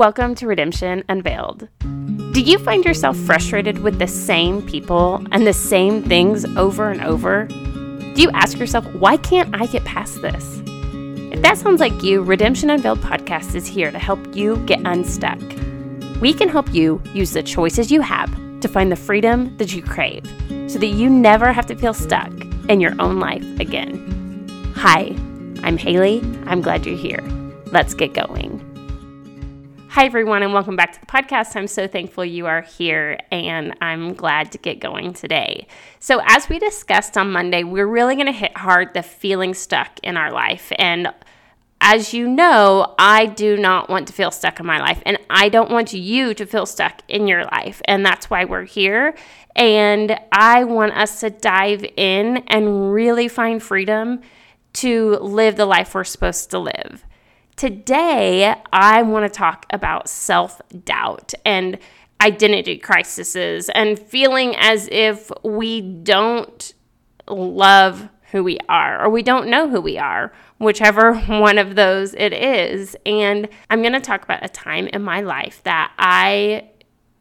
Welcome to Redemption Unveiled. Do you find yourself frustrated with the same people and the same things over and over? Do you ask yourself, why can't I get past this? If that sounds like you, Redemption Unveiled podcast is here to help you get unstuck. We can help you use the choices you have to find the freedom that you crave so that you never have to feel stuck in your own life again. Hi, I'm Haley. I'm glad you're here. Let's get going. Hi, everyone, and welcome back to the podcast. I'm so thankful you are here, and I'm glad to get going today. So, as we discussed on Monday, we're really going to hit hard the feeling stuck in our life. And as you know, I do not want to feel stuck in my life, and I don't want you to feel stuck in your life. And that's why we're here. And I want us to dive in and really find freedom to live the life we're supposed to live. Today, I want to talk about self doubt and identity crises and feeling as if we don't love who we are or we don't know who we are, whichever one of those it is. And I'm going to talk about a time in my life that I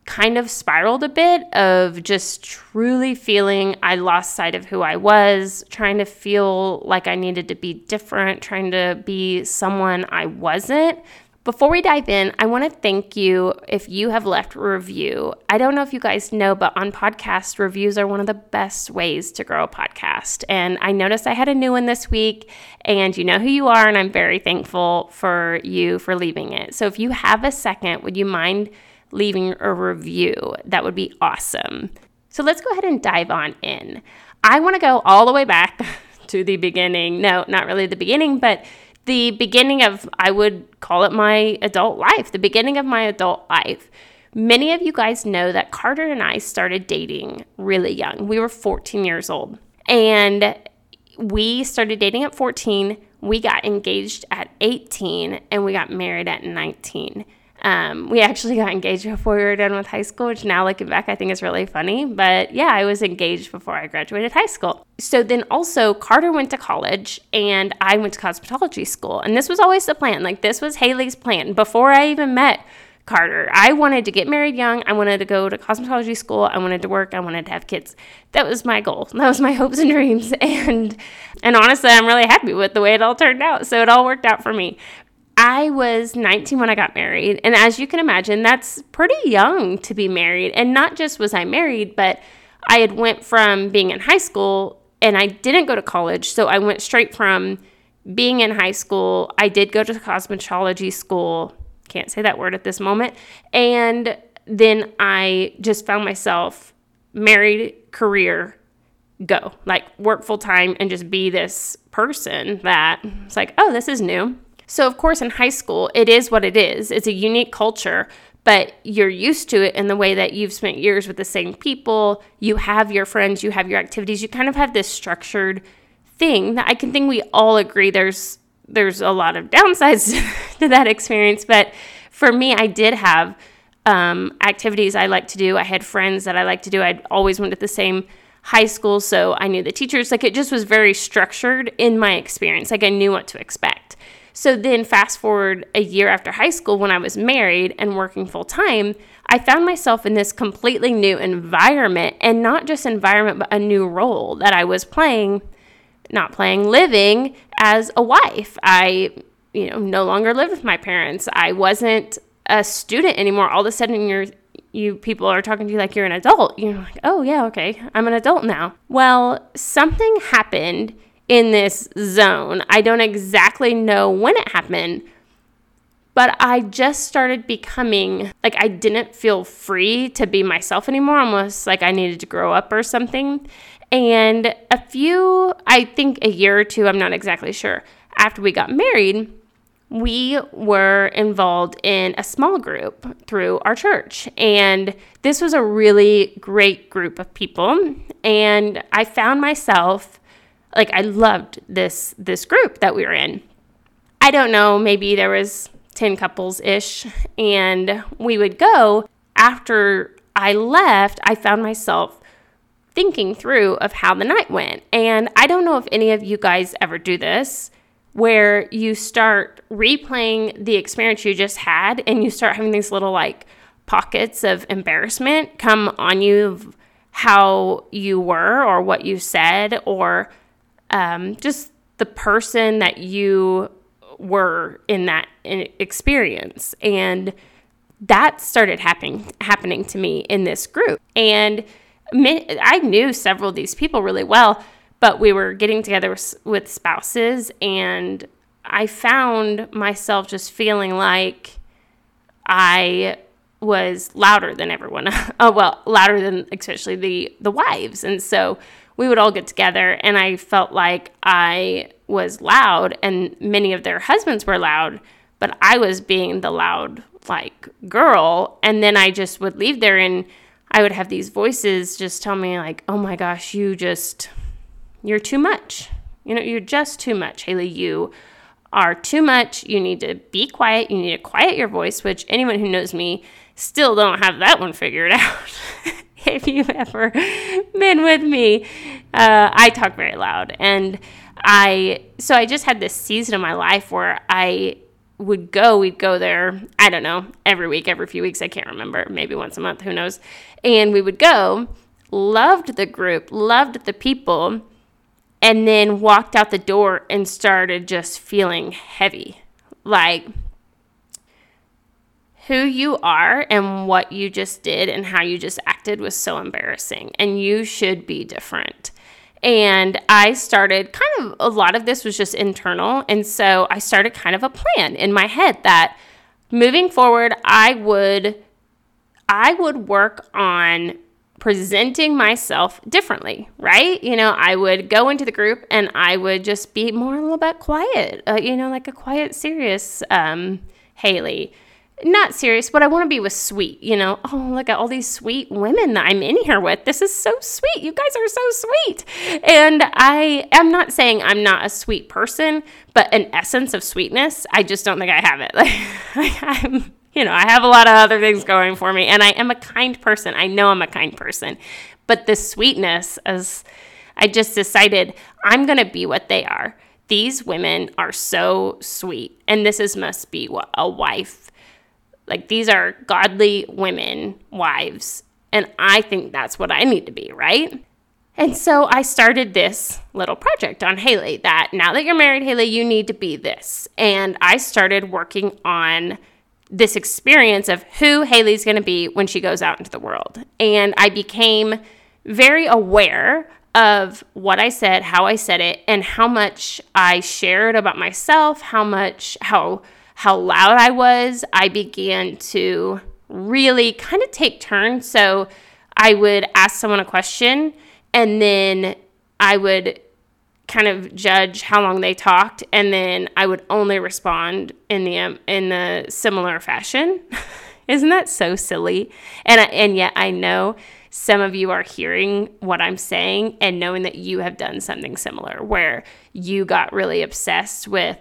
kind of spiraled a bit of just truly feeling I lost sight of who I was, trying to feel like I needed to be different, trying to be someone I wasn't. Before we dive in, I want to thank you if you have left a review. I don't know if you guys know, but on podcast, reviews are one of the best ways to grow a podcast. And I noticed I had a new one this week, and you know who you are, and I'm very thankful for you for leaving it. So if you have a second, would you mind? Leaving a review. That would be awesome. So let's go ahead and dive on in. I want to go all the way back to the beginning. No, not really the beginning, but the beginning of, I would call it my adult life, the beginning of my adult life. Many of you guys know that Carter and I started dating really young. We were 14 years old. And we started dating at 14. We got engaged at 18 and we got married at 19. Um, we actually got engaged before we were done with high school, which now looking back, I think is really funny. But yeah, I was engaged before I graduated high school. So then also, Carter went to college and I went to cosmetology school. And this was always the plan. Like, this was Haley's plan before I even met Carter. I wanted to get married young. I wanted to go to cosmetology school. I wanted to work. I wanted to have kids. That was my goal. That was my hopes and dreams. And and honestly, I'm really happy with the way it all turned out. So it all worked out for me. I was 19 when I got married. And as you can imagine, that's pretty young to be married. And not just was I married, but I had went from being in high school and I didn't go to college. So I went straight from being in high school. I did go to cosmetology school. Can't say that word at this moment. And then I just found myself married, career, go. Like work full time and just be this person that it's like, oh, this is new. So, of course, in high school, it is what it is. It's a unique culture, but you're used to it in the way that you've spent years with the same people. You have your friends, you have your activities. You kind of have this structured thing that I can think we all agree there's there's a lot of downsides to that experience, but for me, I did have um, activities I like to do. I had friends that I like to do. I always went to the same high school, so I knew the teachers. Like it just was very structured in my experience. Like I knew what to expect. So then, fast forward a year after high school, when I was married and working full time, I found myself in this completely new environment and not just environment, but a new role that I was playing, not playing, living as a wife. I, you know, no longer lived with my parents. I wasn't a student anymore. All of a sudden, you're you people are talking to you like you're an adult. You're like, oh yeah, okay, I'm an adult now. Well, something happened in this zone. I don't exactly know when it happened, but I just started becoming like I didn't feel free to be myself anymore, almost like I needed to grow up or something. And a few, I think a year or two, I'm not exactly sure, after we got married, we were involved in a small group through our church. And this was a really great group of people. And I found myself like I loved this this group that we were in. I don't know, maybe there was 10 couples ish and we would go after I left, I found myself thinking through of how the night went. And I don't know if any of you guys ever do this, where you start replaying the experience you just had and you start having these little like pockets of embarrassment come on you of how you were or what you said or um, just the person that you were in that experience and that started happening happening to me in this group and I knew several of these people really well but we were getting together with spouses and I found myself just feeling like I was louder than everyone. oh well, louder than especially the the wives. And so we would all get together and I felt like I was loud and many of their husbands were loud, but I was being the loud like girl and then I just would leave there and I would have these voices just tell me like, "Oh my gosh, you just you're too much. You know, you're just too much, Haley. You are too much. You need to be quiet. You need to quiet your voice, which anyone who knows me still don't have that one figured out. if you've ever been with me, uh, I talk very loud. And I, so I just had this season of my life where I would go, we'd go there, I don't know, every week, every few weeks, I can't remember, maybe once a month, who knows. And we would go, loved the group, loved the people, and then walked out the door and started just feeling heavy. Like who you are and what you just did and how you just acted was so embarrassing, and you should be different. And I started kind of a lot of this was just internal. And so I started kind of a plan in my head that moving forward, I would I would work on presenting myself differently, right? You know, I would go into the group and I would just be more a little bit quiet, uh, you know, like a quiet, serious um, Haley. Not serious, but I want to be with sweet, you know. Oh, look at all these sweet women that I'm in here with. This is so sweet. You guys are so sweet. And I am not saying I'm not a sweet person, but an essence of sweetness, I just don't think I have it. Like, I'm you know, I have a lot of other things going for me, and I am a kind person. I know I'm a kind person. But the sweetness, as I just decided, I'm going to be what they are. These women are so sweet, and this is must be what a wife. Like these are godly women, wives, and I think that's what I need to be, right? And so I started this little project on Haley that now that you're married, Haley, you need to be this. And I started working on this experience of who Haley's going to be when she goes out into the world. And I became very aware of what I said, how I said it, and how much I shared about myself, how much how how loud I was. I began to really kind of take turns. So I would ask someone a question and then I would kind of judge how long they talked and then I would only respond in the um, in the similar fashion. Isn't that so silly? And I, and yet I know some of you are hearing what I'm saying and knowing that you have done something similar where you got really obsessed with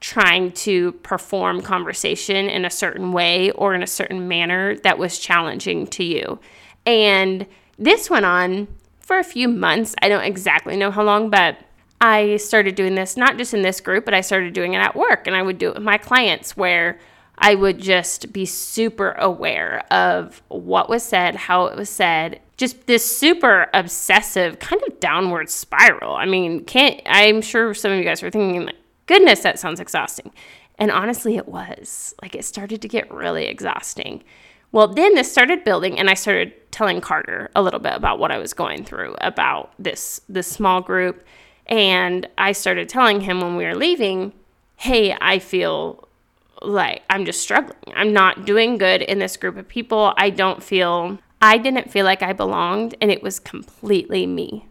trying to perform conversation in a certain way or in a certain manner that was challenging to you. And this went on for a few months. I don't exactly know how long, but I started doing this not just in this group, but I started doing it at work and I would do it with my clients where I would just be super aware of what was said, how it was said, just this super obsessive kind of downward spiral. I mean, can't I'm sure some of you guys are thinking goodness, that sounds exhausting. And honestly, it was. Like it started to get really exhausting. Well, then this started building and I started telling Carter a little bit about what I was going through about this this small group and I started telling him when we were leaving, hey, I feel like I'm just struggling. I'm not doing good in this group of people. I don't feel, I didn't feel like I belonged, and it was completely me.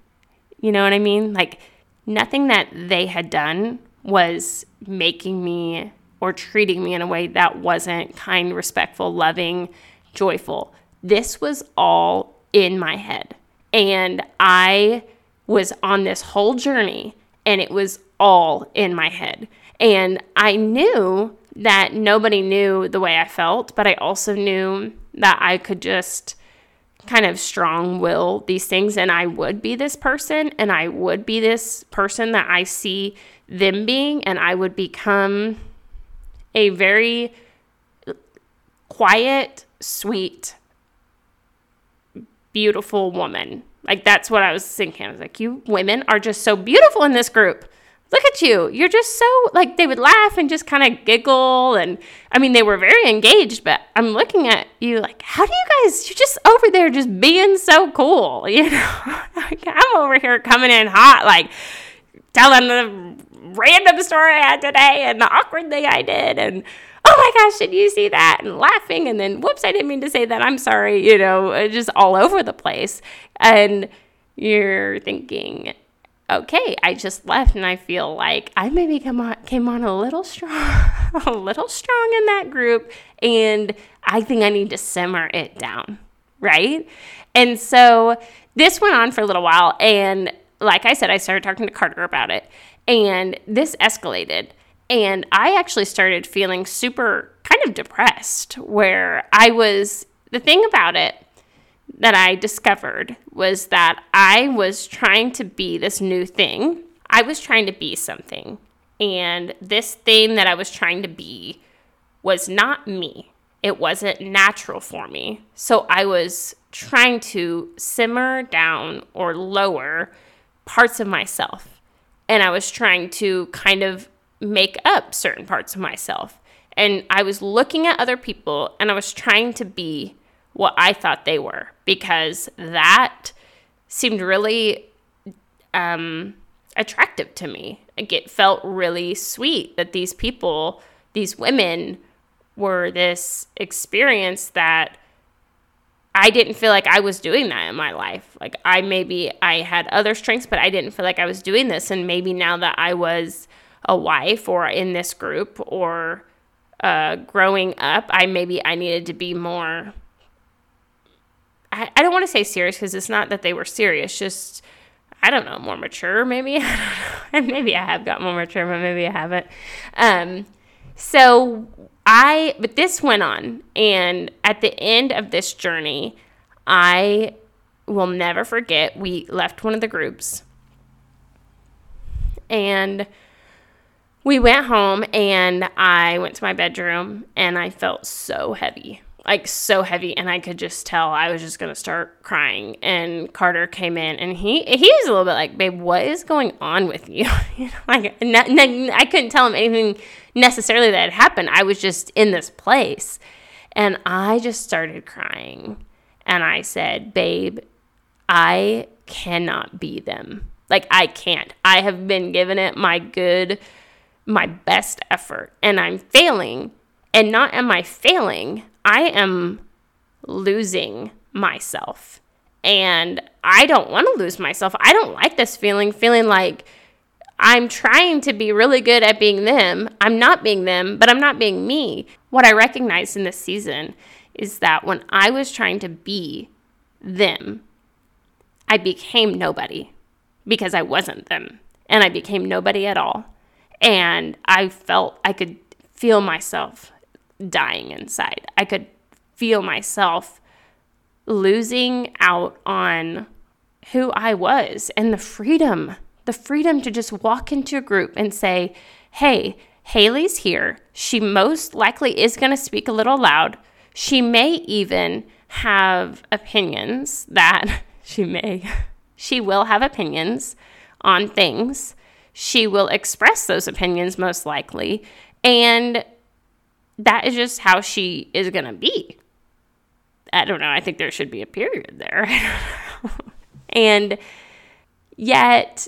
You know what I mean? Like, nothing that they had done was making me or treating me in a way that wasn't kind, respectful, loving, joyful. This was all in my head. And I was on this whole journey and it was all in my head. And I knew that nobody knew the way I felt, but I also knew that I could just kind of strong will these things and I would be this person and I would be this person that I see them being, and I would become a very quiet, sweet, beautiful woman. Like that's what I was thinking. I was like, you women are just so beautiful in this group. Look at you. You're just so like they would laugh and just kind of giggle and I mean they were very engaged, but I'm looking at you like, how do you guys you're just over there just being so cool, you know? like I'm over here coming in hot like telling the random story I had today and the awkward thing I did and oh my gosh, did you see that? And laughing, and then whoops, I didn't mean to say that. I'm sorry, you know, uh, just all over the place. And you're thinking, okay, I just left, and I feel like I maybe come on, came on a little strong, a little strong in that group, and I think I need to simmer it down, right? And so this went on for a little while, and like I said, I started talking to Carter about it, and this escalated and I actually started feeling super kind of depressed, where I was, the thing about it that I discovered was that I was trying to be this new thing. I was trying to be something. And this thing that I was trying to be was not me. It wasn't natural for me. So I was trying to simmer down or lower parts of myself. And I was trying to kind of make up certain parts of myself. And I was looking at other people and I was trying to be what I thought they were because that seemed really um, attractive to me. Like it felt really sweet that these people, these women, were this experience that I didn't feel like I was doing that in my life. Like I maybe I had other strengths, but I didn't feel like I was doing this. And maybe now that I was a wife or in this group or uh, growing up, I maybe I needed to be more. I, I don't want to say serious because it's not that they were serious, just I don't know, more mature maybe. and maybe I have got more mature, but maybe I haven't. Um, so I, but this went on, and at the end of this journey, I will never forget. We left one of the groups, and we went home and I went to my bedroom and I felt so heavy, like so heavy, and I could just tell I was just gonna start crying. And Carter came in and he he was a little bit like, "Babe, what is going on with you?" you know, like I couldn't tell him anything necessarily that had happened. I was just in this place, and I just started crying, and I said, "Babe, I cannot be them." Like I can't. I have been given it my good my best effort and I'm failing. And not am I failing, I am losing myself. And I don't want to lose myself. I don't like this feeling, feeling like I'm trying to be really good at being them. I'm not being them, but I'm not being me. What I recognized in this season is that when I was trying to be them, I became nobody because I wasn't them. And I became nobody at all. And I felt I could feel myself dying inside. I could feel myself losing out on who I was and the freedom, the freedom to just walk into a group and say, hey, Haley's here. She most likely is going to speak a little loud. She may even have opinions that she may, she will have opinions on things she will express those opinions most likely. And that is just how she is going to be. I don't know. I think there should be a period there. and yet,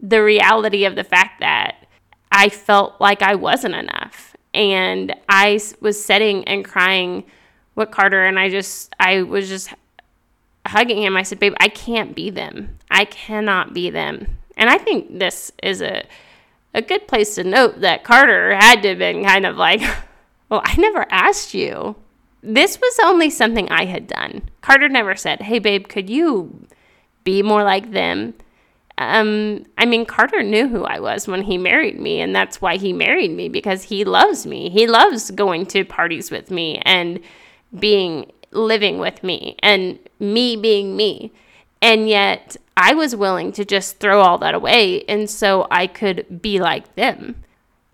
the reality of the fact that I felt like I wasn't enough. And I was sitting and crying with Carter, and I just, I was just hugging him. I said, Babe, I can't be them. I cannot be them. And I think this is a a good place to note that Carter had to have been kind of like, well, I never asked you. This was only something I had done. Carter never said, hey, babe, could you be more like them? Um, I mean, Carter knew who I was when he married me, and that's why he married me because he loves me. He loves going to parties with me and being living with me and me being me. And yet I was willing to just throw all that away. And so I could be like them.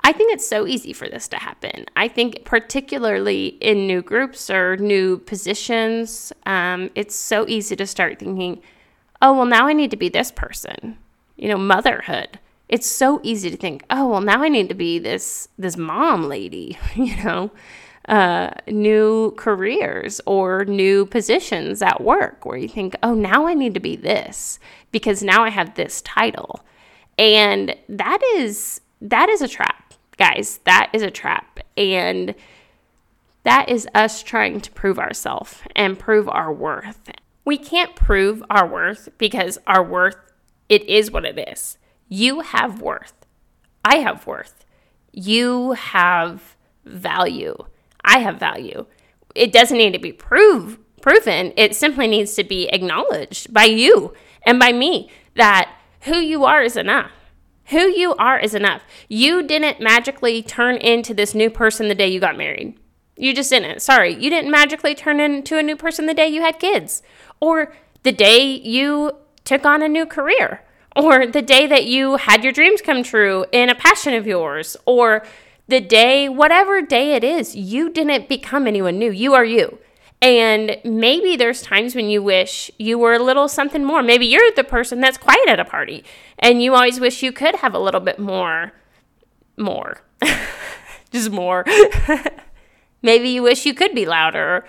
I think it's so easy for this to happen. I think, particularly in new groups or new positions, um, it's so easy to start thinking, oh, well, now I need to be this person. You know, motherhood. It's so easy to think, oh, well, now I need to be this this mom lady. You know, uh, new careers or new positions at work where you think, oh, now I need to be this because now I have this title. And that is that is a trap, guys. That is a trap. And that is us trying to prove ourselves and prove our worth. We can't prove our worth because our worth it is what it is. You have worth. I have worth. You have value. I have value. It doesn't need to be prove, proven, it simply needs to be acknowledged by you and by me that who you are is enough. Who you are is enough. You didn't magically turn into this new person the day you got married. You just didn't. Sorry. You didn't magically turn into a new person the day you had kids or the day you took on a new career or the day that you had your dreams come true in a passion of yours or the day, whatever day it is, you didn't become anyone new. You are you. And maybe there's times when you wish you were a little something more. Maybe you're the person that's quiet at a party and you always wish you could have a little bit more, more, just more. maybe you wish you could be louder,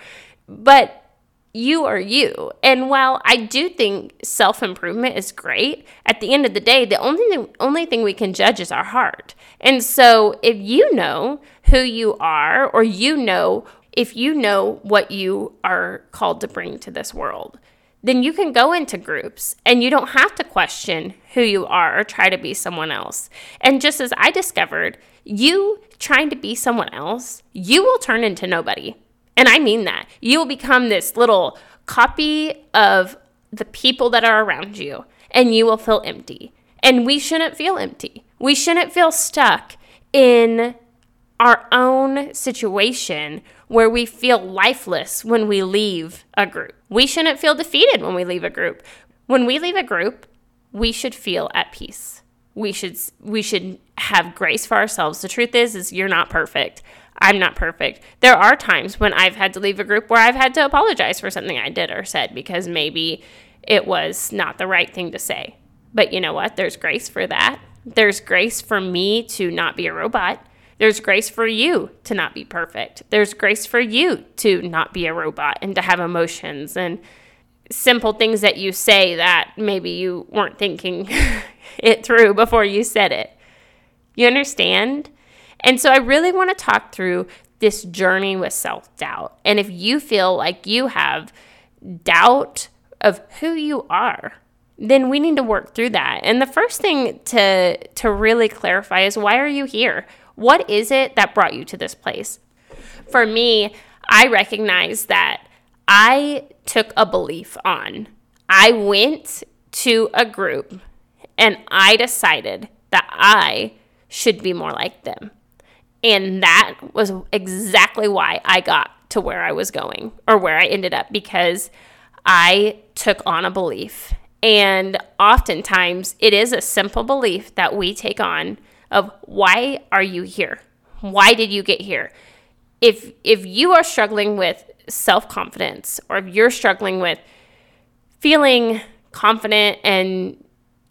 but you are you. And while I do think self improvement is great, at the end of the day, the only thing, only thing we can judge is our heart. And so if you know who you are, or you know, if you know what you are called to bring to this world, then you can go into groups and you don't have to question who you are or try to be someone else. And just as I discovered, you trying to be someone else, you will turn into nobody. And I mean that. You will become this little copy of the people that are around you, and you will feel empty. And we shouldn't feel empty. We shouldn't feel stuck in our own situation where we feel lifeless when we leave a group. We shouldn't feel defeated when we leave a group. When we leave a group, we should feel at peace. We should we should have grace for ourselves. The truth is is you're not perfect. I'm not perfect. There are times when I've had to leave a group where I've had to apologize for something I did or said because maybe it was not the right thing to say. But you know what? There's grace for that. There's grace for me to not be a robot. There's grace for you to not be perfect. There's grace for you to not be a robot and to have emotions and simple things that you say that maybe you weren't thinking it through before you said it. You understand? And so I really want to talk through this journey with self doubt. And if you feel like you have doubt of who you are, then we need to work through that. And the first thing to to really clarify is why are you here? What is it that brought you to this place? For me, I recognize that I took a belief on. I went to a group and I decided that I should be more like them. And that was exactly why I got to where I was going or where I ended up because I took on a belief. And oftentimes it is a simple belief that we take on of why are you here? Why did you get here? If if you are struggling with self-confidence or if you're struggling with feeling confident and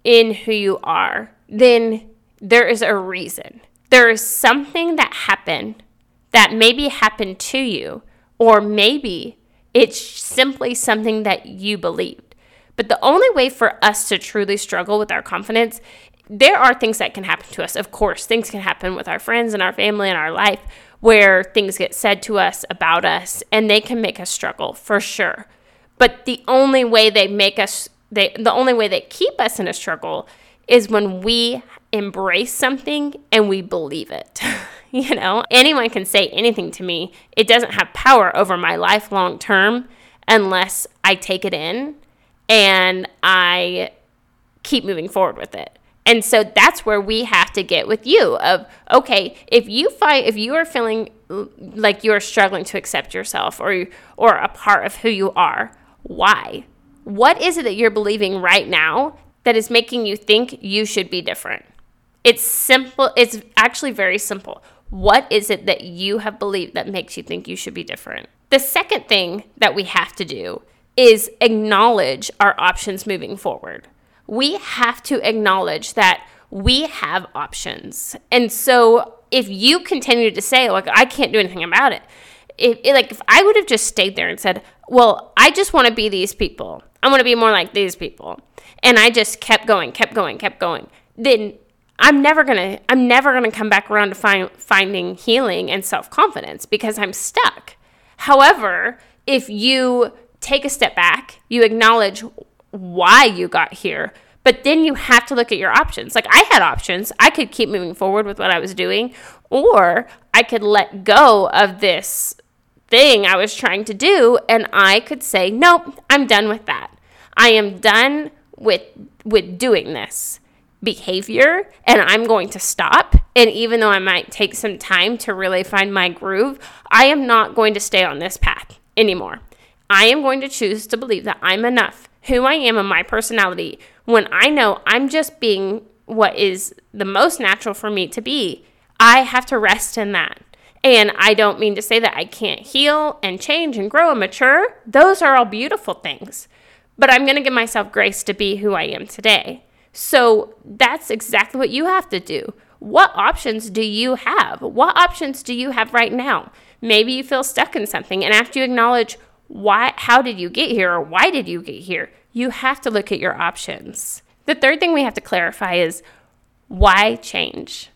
in who you are, then there is a reason there is something that happened that maybe happened to you, or maybe it's simply something that you believed. But the only way for us to truly struggle with our confidence, there are things that can happen to us. Of course, things can happen with our friends and our family and our life where things get said to us about us and they can make us struggle for sure. But the only way they make us they the only way they keep us in a struggle is when we embrace something and we believe it. you know, anyone can say anything to me. It doesn't have power over my life long term unless I take it in and I keep moving forward with it. And so that's where we have to get with you of okay, if you find if you are feeling like you are struggling to accept yourself or or a part of who you are, why? what is it that you're believing right now that is making you think you should be different? It's simple, it's actually very simple. What is it that you have believed that makes you think you should be different? The second thing that we have to do is acknowledge our options moving forward. We have to acknowledge that we have options. And so if you continue to say, like, I can't do anything about it, if, like, if I would have just stayed there and said, well, I just want to be these people, I want to be more like these people, and I just kept going, kept going, kept going, then I'm never gonna I'm never gonna come back around to find finding healing and self confidence because I'm stuck. However, if you take a step back, you acknowledge why you got here, but then you have to look at your options. Like I had options. I could keep moving forward with what I was doing, or I could let go of this thing I was trying to do and I could say, "Nope, I'm done with that. I am done with with doing this." behavior and I'm going to stop. And even though I might take some time to really find my groove, I am not going to stay on this path anymore. I am going to choose to believe that I'm enough, who I am and my personality, when I know I'm just being what is the most natural for me to be. I have to rest in that. And I don't mean to say that I can't heal and change and grow and mature. Those are all beautiful things. But I'm going to give myself grace to be who I am today. So that's exactly what you have to do. What options do you have? What options do you have right now? Maybe you feel stuck in something and after you acknowledge why how did you get here or why did you get here? You have to look at your options. The third thing we have to clarify is why change?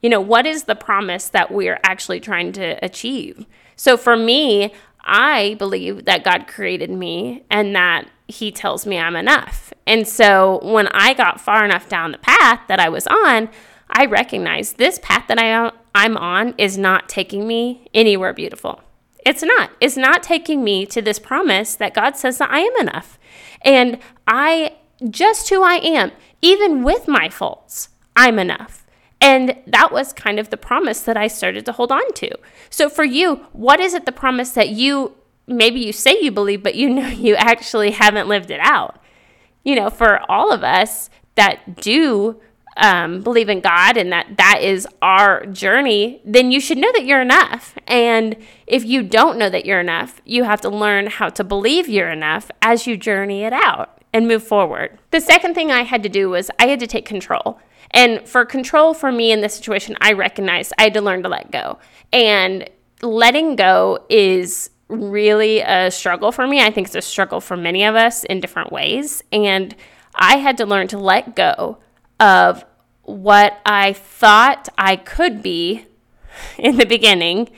You know, what is the promise that we're actually trying to achieve? So for me, I believe that God created me and that He tells me I'm enough. And so when I got far enough down the path that I was on, I recognized this path that I, I'm on is not taking me anywhere beautiful. It's not. It's not taking me to this promise that God says that I am enough. And I, just who I am, even with my faults, I'm enough. And that was kind of the promise that I started to hold on to. So for you, what is it the promise that you maybe you say you believe, but you know you actually haven't lived it out? You know, for all of us that do um, believe in God and that that is our journey, then you should know that you're enough. And if you don't know that you're enough, you have to learn how to believe you're enough as you journey it out and move forward. The second thing I had to do was I had to take control. And for control for me in this situation, I recognized I had to learn to let go. And letting go is really a struggle for me. I think it's a struggle for many of us in different ways. And I had to learn to let go of what I thought I could be in the beginning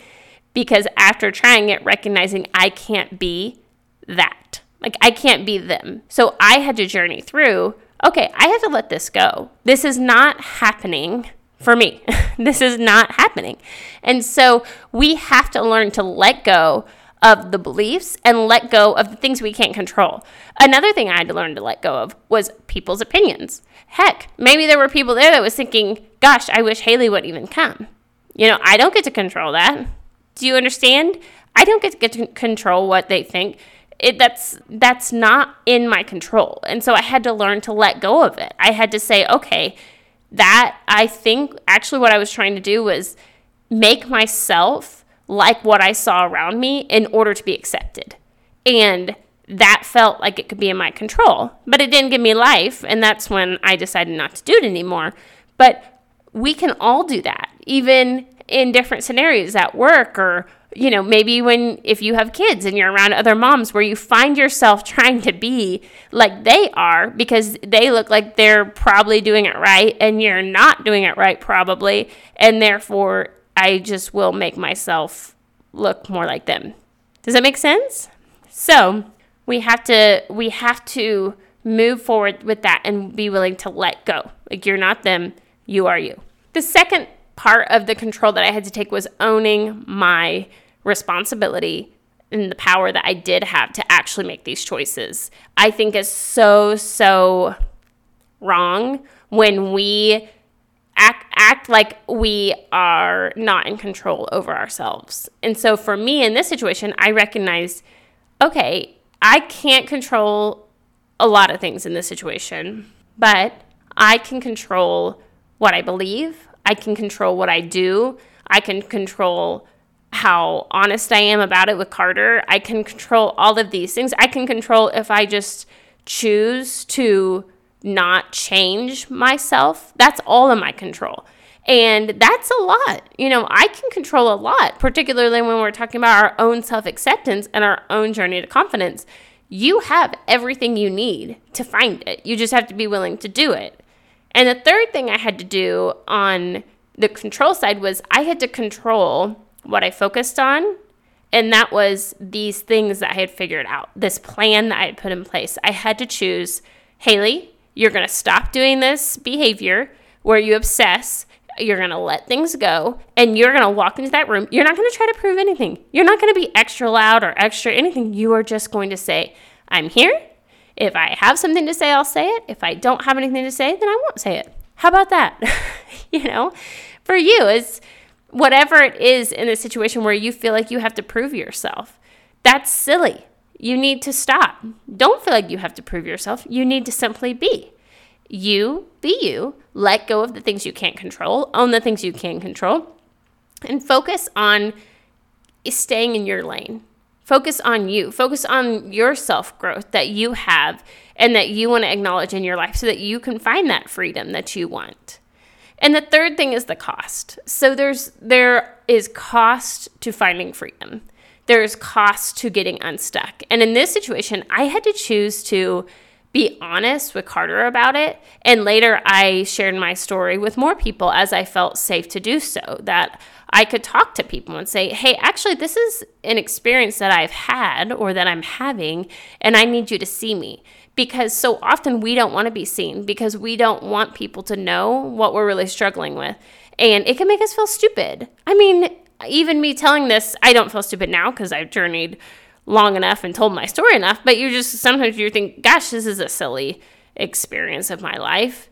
because after trying it, recognizing I can't be that. Like, I can't be them. So I had to journey through okay, I have to let this go. This is not happening for me. this is not happening. And so we have to learn to let go of the beliefs and let go of the things we can't control. Another thing I had to learn to let go of was people's opinions. Heck, maybe there were people there that was thinking, gosh, I wish Haley would even come. You know, I don't get to control that. Do you understand? I don't get to get to control what they think it that's that's not in my control. And so I had to learn to let go of it. I had to say, okay, that I think actually what I was trying to do was make myself like what I saw around me in order to be accepted. And that felt like it could be in my control, but it didn't give me life. And that's when I decided not to do it anymore. But we can all do that, even in different scenarios at work or you know, maybe when if you have kids and you're around other moms where you find yourself trying to be like they are because they look like they're probably doing it right and you're not doing it right probably and therefore I just will make myself look more like them. Does that make sense? So, we have to we have to move forward with that and be willing to let go. Like you're not them, you are you. The second part of the control that I had to take was owning my responsibility and the power that I did have to actually make these choices. I think is so, so wrong when we act, like we are not in control over ourselves. And so for me in this situation, I recognize okay, I can't control a lot of things in this situation, but I can control what I believe. I can control what I do. I can control how honest I am about it with Carter. I can control all of these things. I can control if I just choose to not change myself. That's all in my control. And that's a lot. You know, I can control a lot, particularly when we're talking about our own self acceptance and our own journey to confidence. You have everything you need to find it. You just have to be willing to do it. And the third thing I had to do on the control side was I had to control what I focused on. And that was these things that I had figured out, this plan that I had put in place. I had to choose Haley, you're going to stop doing this behavior where you obsess. You're going to let things go and you're going to walk into that room. You're not going to try to prove anything. You're not going to be extra loud or extra anything. You are just going to say, I'm here. If I have something to say, I'll say it. If I don't have anything to say, then I won't say it. How about that? you know, for you, it's whatever it is in a situation where you feel like you have to prove yourself. That's silly. You need to stop. Don't feel like you have to prove yourself. You need to simply be. You be you. Let go of the things you can't control, own the things you can control, and focus on staying in your lane. Focus on you. Focus on your self growth that you have and that you want to acknowledge in your life so that you can find that freedom that you want. And the third thing is the cost. So there's there is cost to finding freedom. There's cost to getting unstuck. And in this situation, I had to choose to be honest with Carter about it. And later I shared my story with more people as I felt safe to do so, that I could talk to people and say, hey, actually, this is an experience that I've had or that I'm having, and I need you to see me. Because so often we don't want to be seen because we don't want people to know what we're really struggling with. And it can make us feel stupid. I mean, even me telling this, I don't feel stupid now because I've journeyed long enough and told my story enough, but you just sometimes you think, gosh, this is a silly experience of my life.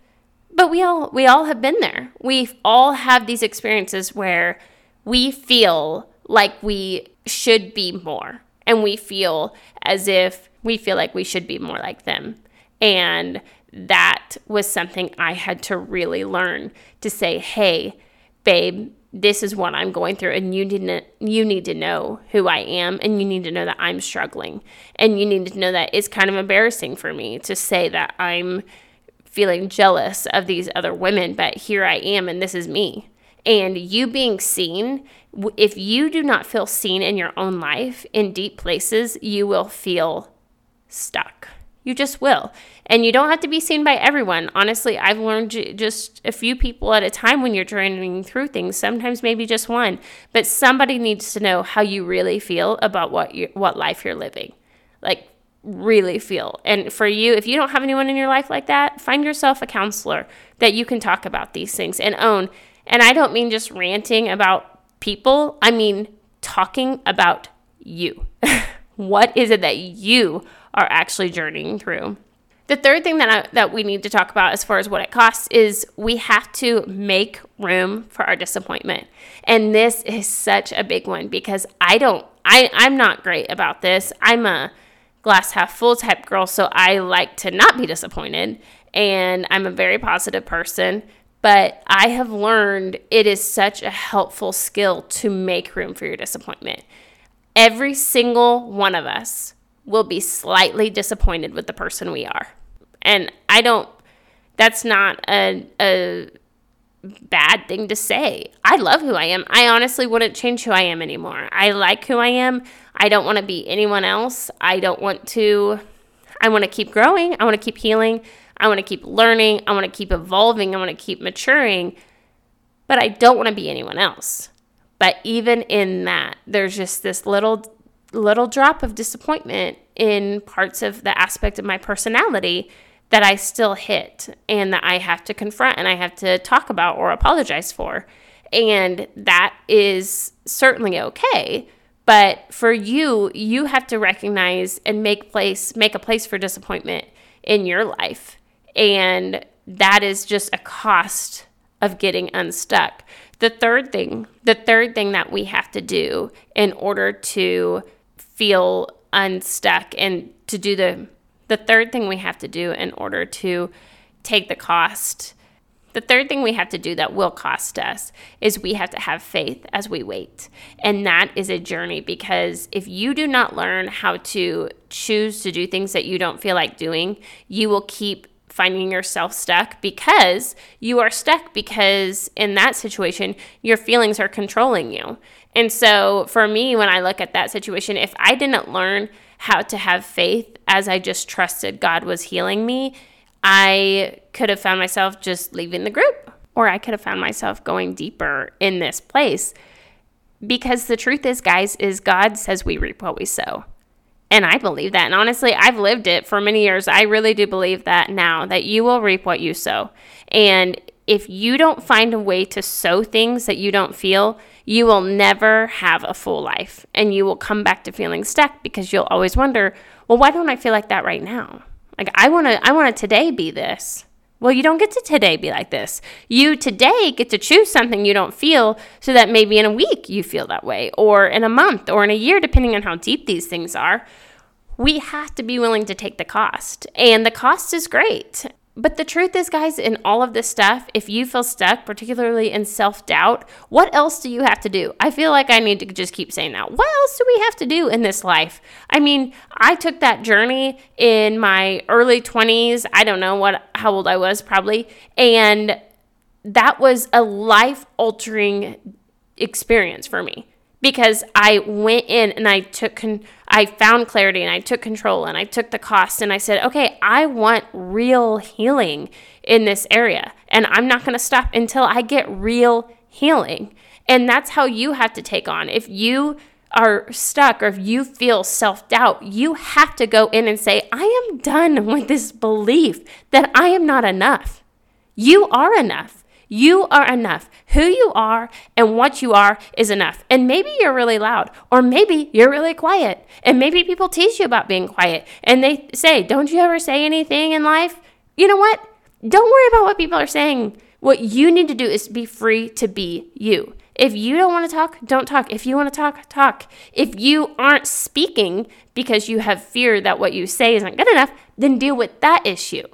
But we all we all have been there. We all have these experiences where we feel like we should be more and we feel as if we feel like we should be more like them. And that was something I had to really learn to say, "Hey, babe, this is what I'm going through and you need to, you need to know who I am and you need to know that I'm struggling. And you need to know that it's kind of embarrassing for me to say that I'm feeling jealous of these other women but here I am and this is me. And you being seen if you do not feel seen in your own life in deep places you will feel stuck you just will. And you don't have to be seen by everyone. Honestly, I've learned just a few people at a time when you're journeying through things, sometimes maybe just one, but somebody needs to know how you really feel about what you what life you're living. Like really feel. And for you, if you don't have anyone in your life like that, find yourself a counselor that you can talk about these things and own. And I don't mean just ranting about people. I mean talking about you. what is it that you are actually journeying through. The third thing that I, that we need to talk about as far as what it costs is we have to make room for our disappointment. And this is such a big one because I don't I I'm not great about this. I'm a glass half full type girl, so I like to not be disappointed and I'm a very positive person, but I have learned it is such a helpful skill to make room for your disappointment. Every single one of us will be slightly disappointed with the person we are. And I don't, that's not a, a bad thing to say. I love who I am. I honestly wouldn't change who I am anymore. I like who I am. I don't want to be anyone else. I don't want to, I want to keep growing. I want to keep healing. I want to keep learning. I want to keep evolving. I want to keep maturing. But I don't want to be anyone else. But even in that, there's just this little little drop of disappointment in parts of the aspect of my personality that I still hit and that I have to confront and I have to talk about or apologize for. And that is certainly okay. But for you, you have to recognize and make place make a place for disappointment in your life. And that is just a cost of getting unstuck. The third thing, the third thing that we have to do in order to feel unstuck and to do the The third thing we have to do in order to take the cost the third thing we have to do that will cost us is we have to have faith as we wait. And that is a journey because if you do not learn how to choose to do things that you don't feel like doing, you will keep finding yourself stuck because you are stuck because in that situation, your feelings are controlling you. And so for me, when I look at that situation, if I didn't learn how to have faith as I just trusted God was healing me, I could have found myself just leaving the group, or I could have found myself going deeper in this place. Because the truth is, guys, is God says we reap what we sow. And I believe that. And honestly, I've lived it for many years. I really do believe that now that you will reap what you sow. And if you don't find a way to sow things that you don't feel, you will never have a full life. And you will come back to feeling stuck because you'll always wonder, well, why don't I feel like that right now? Like I want to I want to today be this. Well, you don't get to today be like this. You today get to choose something you don't feel so that maybe in a week you feel that way or in a month or in a year depending on how deep these things are. We have to be willing to take the cost. And the cost is great. But the truth is, guys, in all of this stuff, if you feel stuck, particularly in self doubt, what else do you have to do? I feel like I need to just keep saying that. What else do we have to do in this life? I mean, I took that journey in my early 20s. I don't know what how old I was probably, and that was a life altering experience for me because I went in and I took con- I found clarity and I took control and I took the cost and I said, "Okay, I want real healing in this area and I'm not going to stop until I get real healing." And that's how you have to take on. If you are stuck or if you feel self doubt, you have to go in and say, I am done with this belief that I am not enough. You are enough. You are enough. Who you are and what you are is enough. And maybe you're really loud, or maybe you're really quiet. And maybe people tease you about being quiet and they say, Don't you ever say anything in life? You know what? Don't worry about what people are saying. What you need to do is be free to be you. If you don't want to talk, don't talk. If you want to talk, talk. If you aren't speaking because you have fear that what you say isn't good enough, then deal with that issue.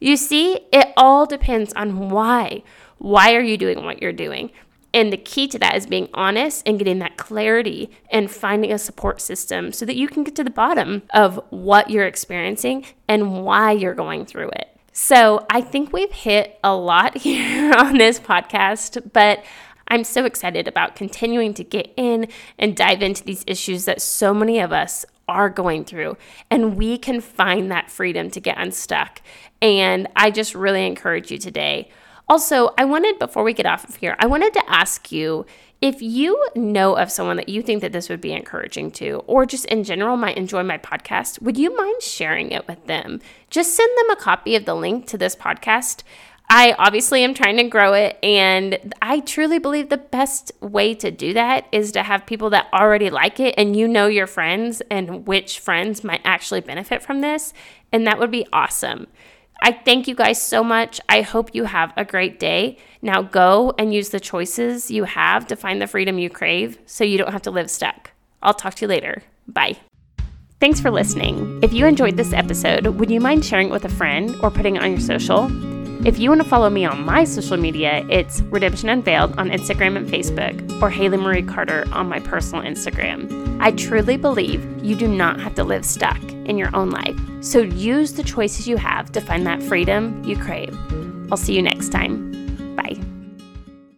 You see, it all depends on why. Why are you doing what you're doing? And the key to that is being honest and getting that clarity and finding a support system so that you can get to the bottom of what you're experiencing and why you're going through it. So I think we've hit a lot here on this podcast, but I'm so excited about continuing to get in and dive into these issues that so many of us are going through, and we can find that freedom to get unstuck. And I just really encourage you today also, I wanted, before we get off of here, I wanted to ask you if you know of someone that you think that this would be encouraging to, or just in general might enjoy my podcast, would you mind sharing it with them? Just send them a copy of the link to this podcast. I obviously am trying to grow it, and I truly believe the best way to do that is to have people that already like it and you know your friends and which friends might actually benefit from this, and that would be awesome. I thank you guys so much. I hope you have a great day. Now go and use the choices you have to find the freedom you crave so you don't have to live stuck. I'll talk to you later. Bye. Thanks for listening. If you enjoyed this episode, would you mind sharing it with a friend or putting it on your social? If you want to follow me on my social media, it's Redemption Unveiled on Instagram and Facebook, or Haley Marie Carter on my personal Instagram. I truly believe you do not have to live stuck in your own life. So use the choices you have to find that freedom you crave. I'll see you next time. Bye.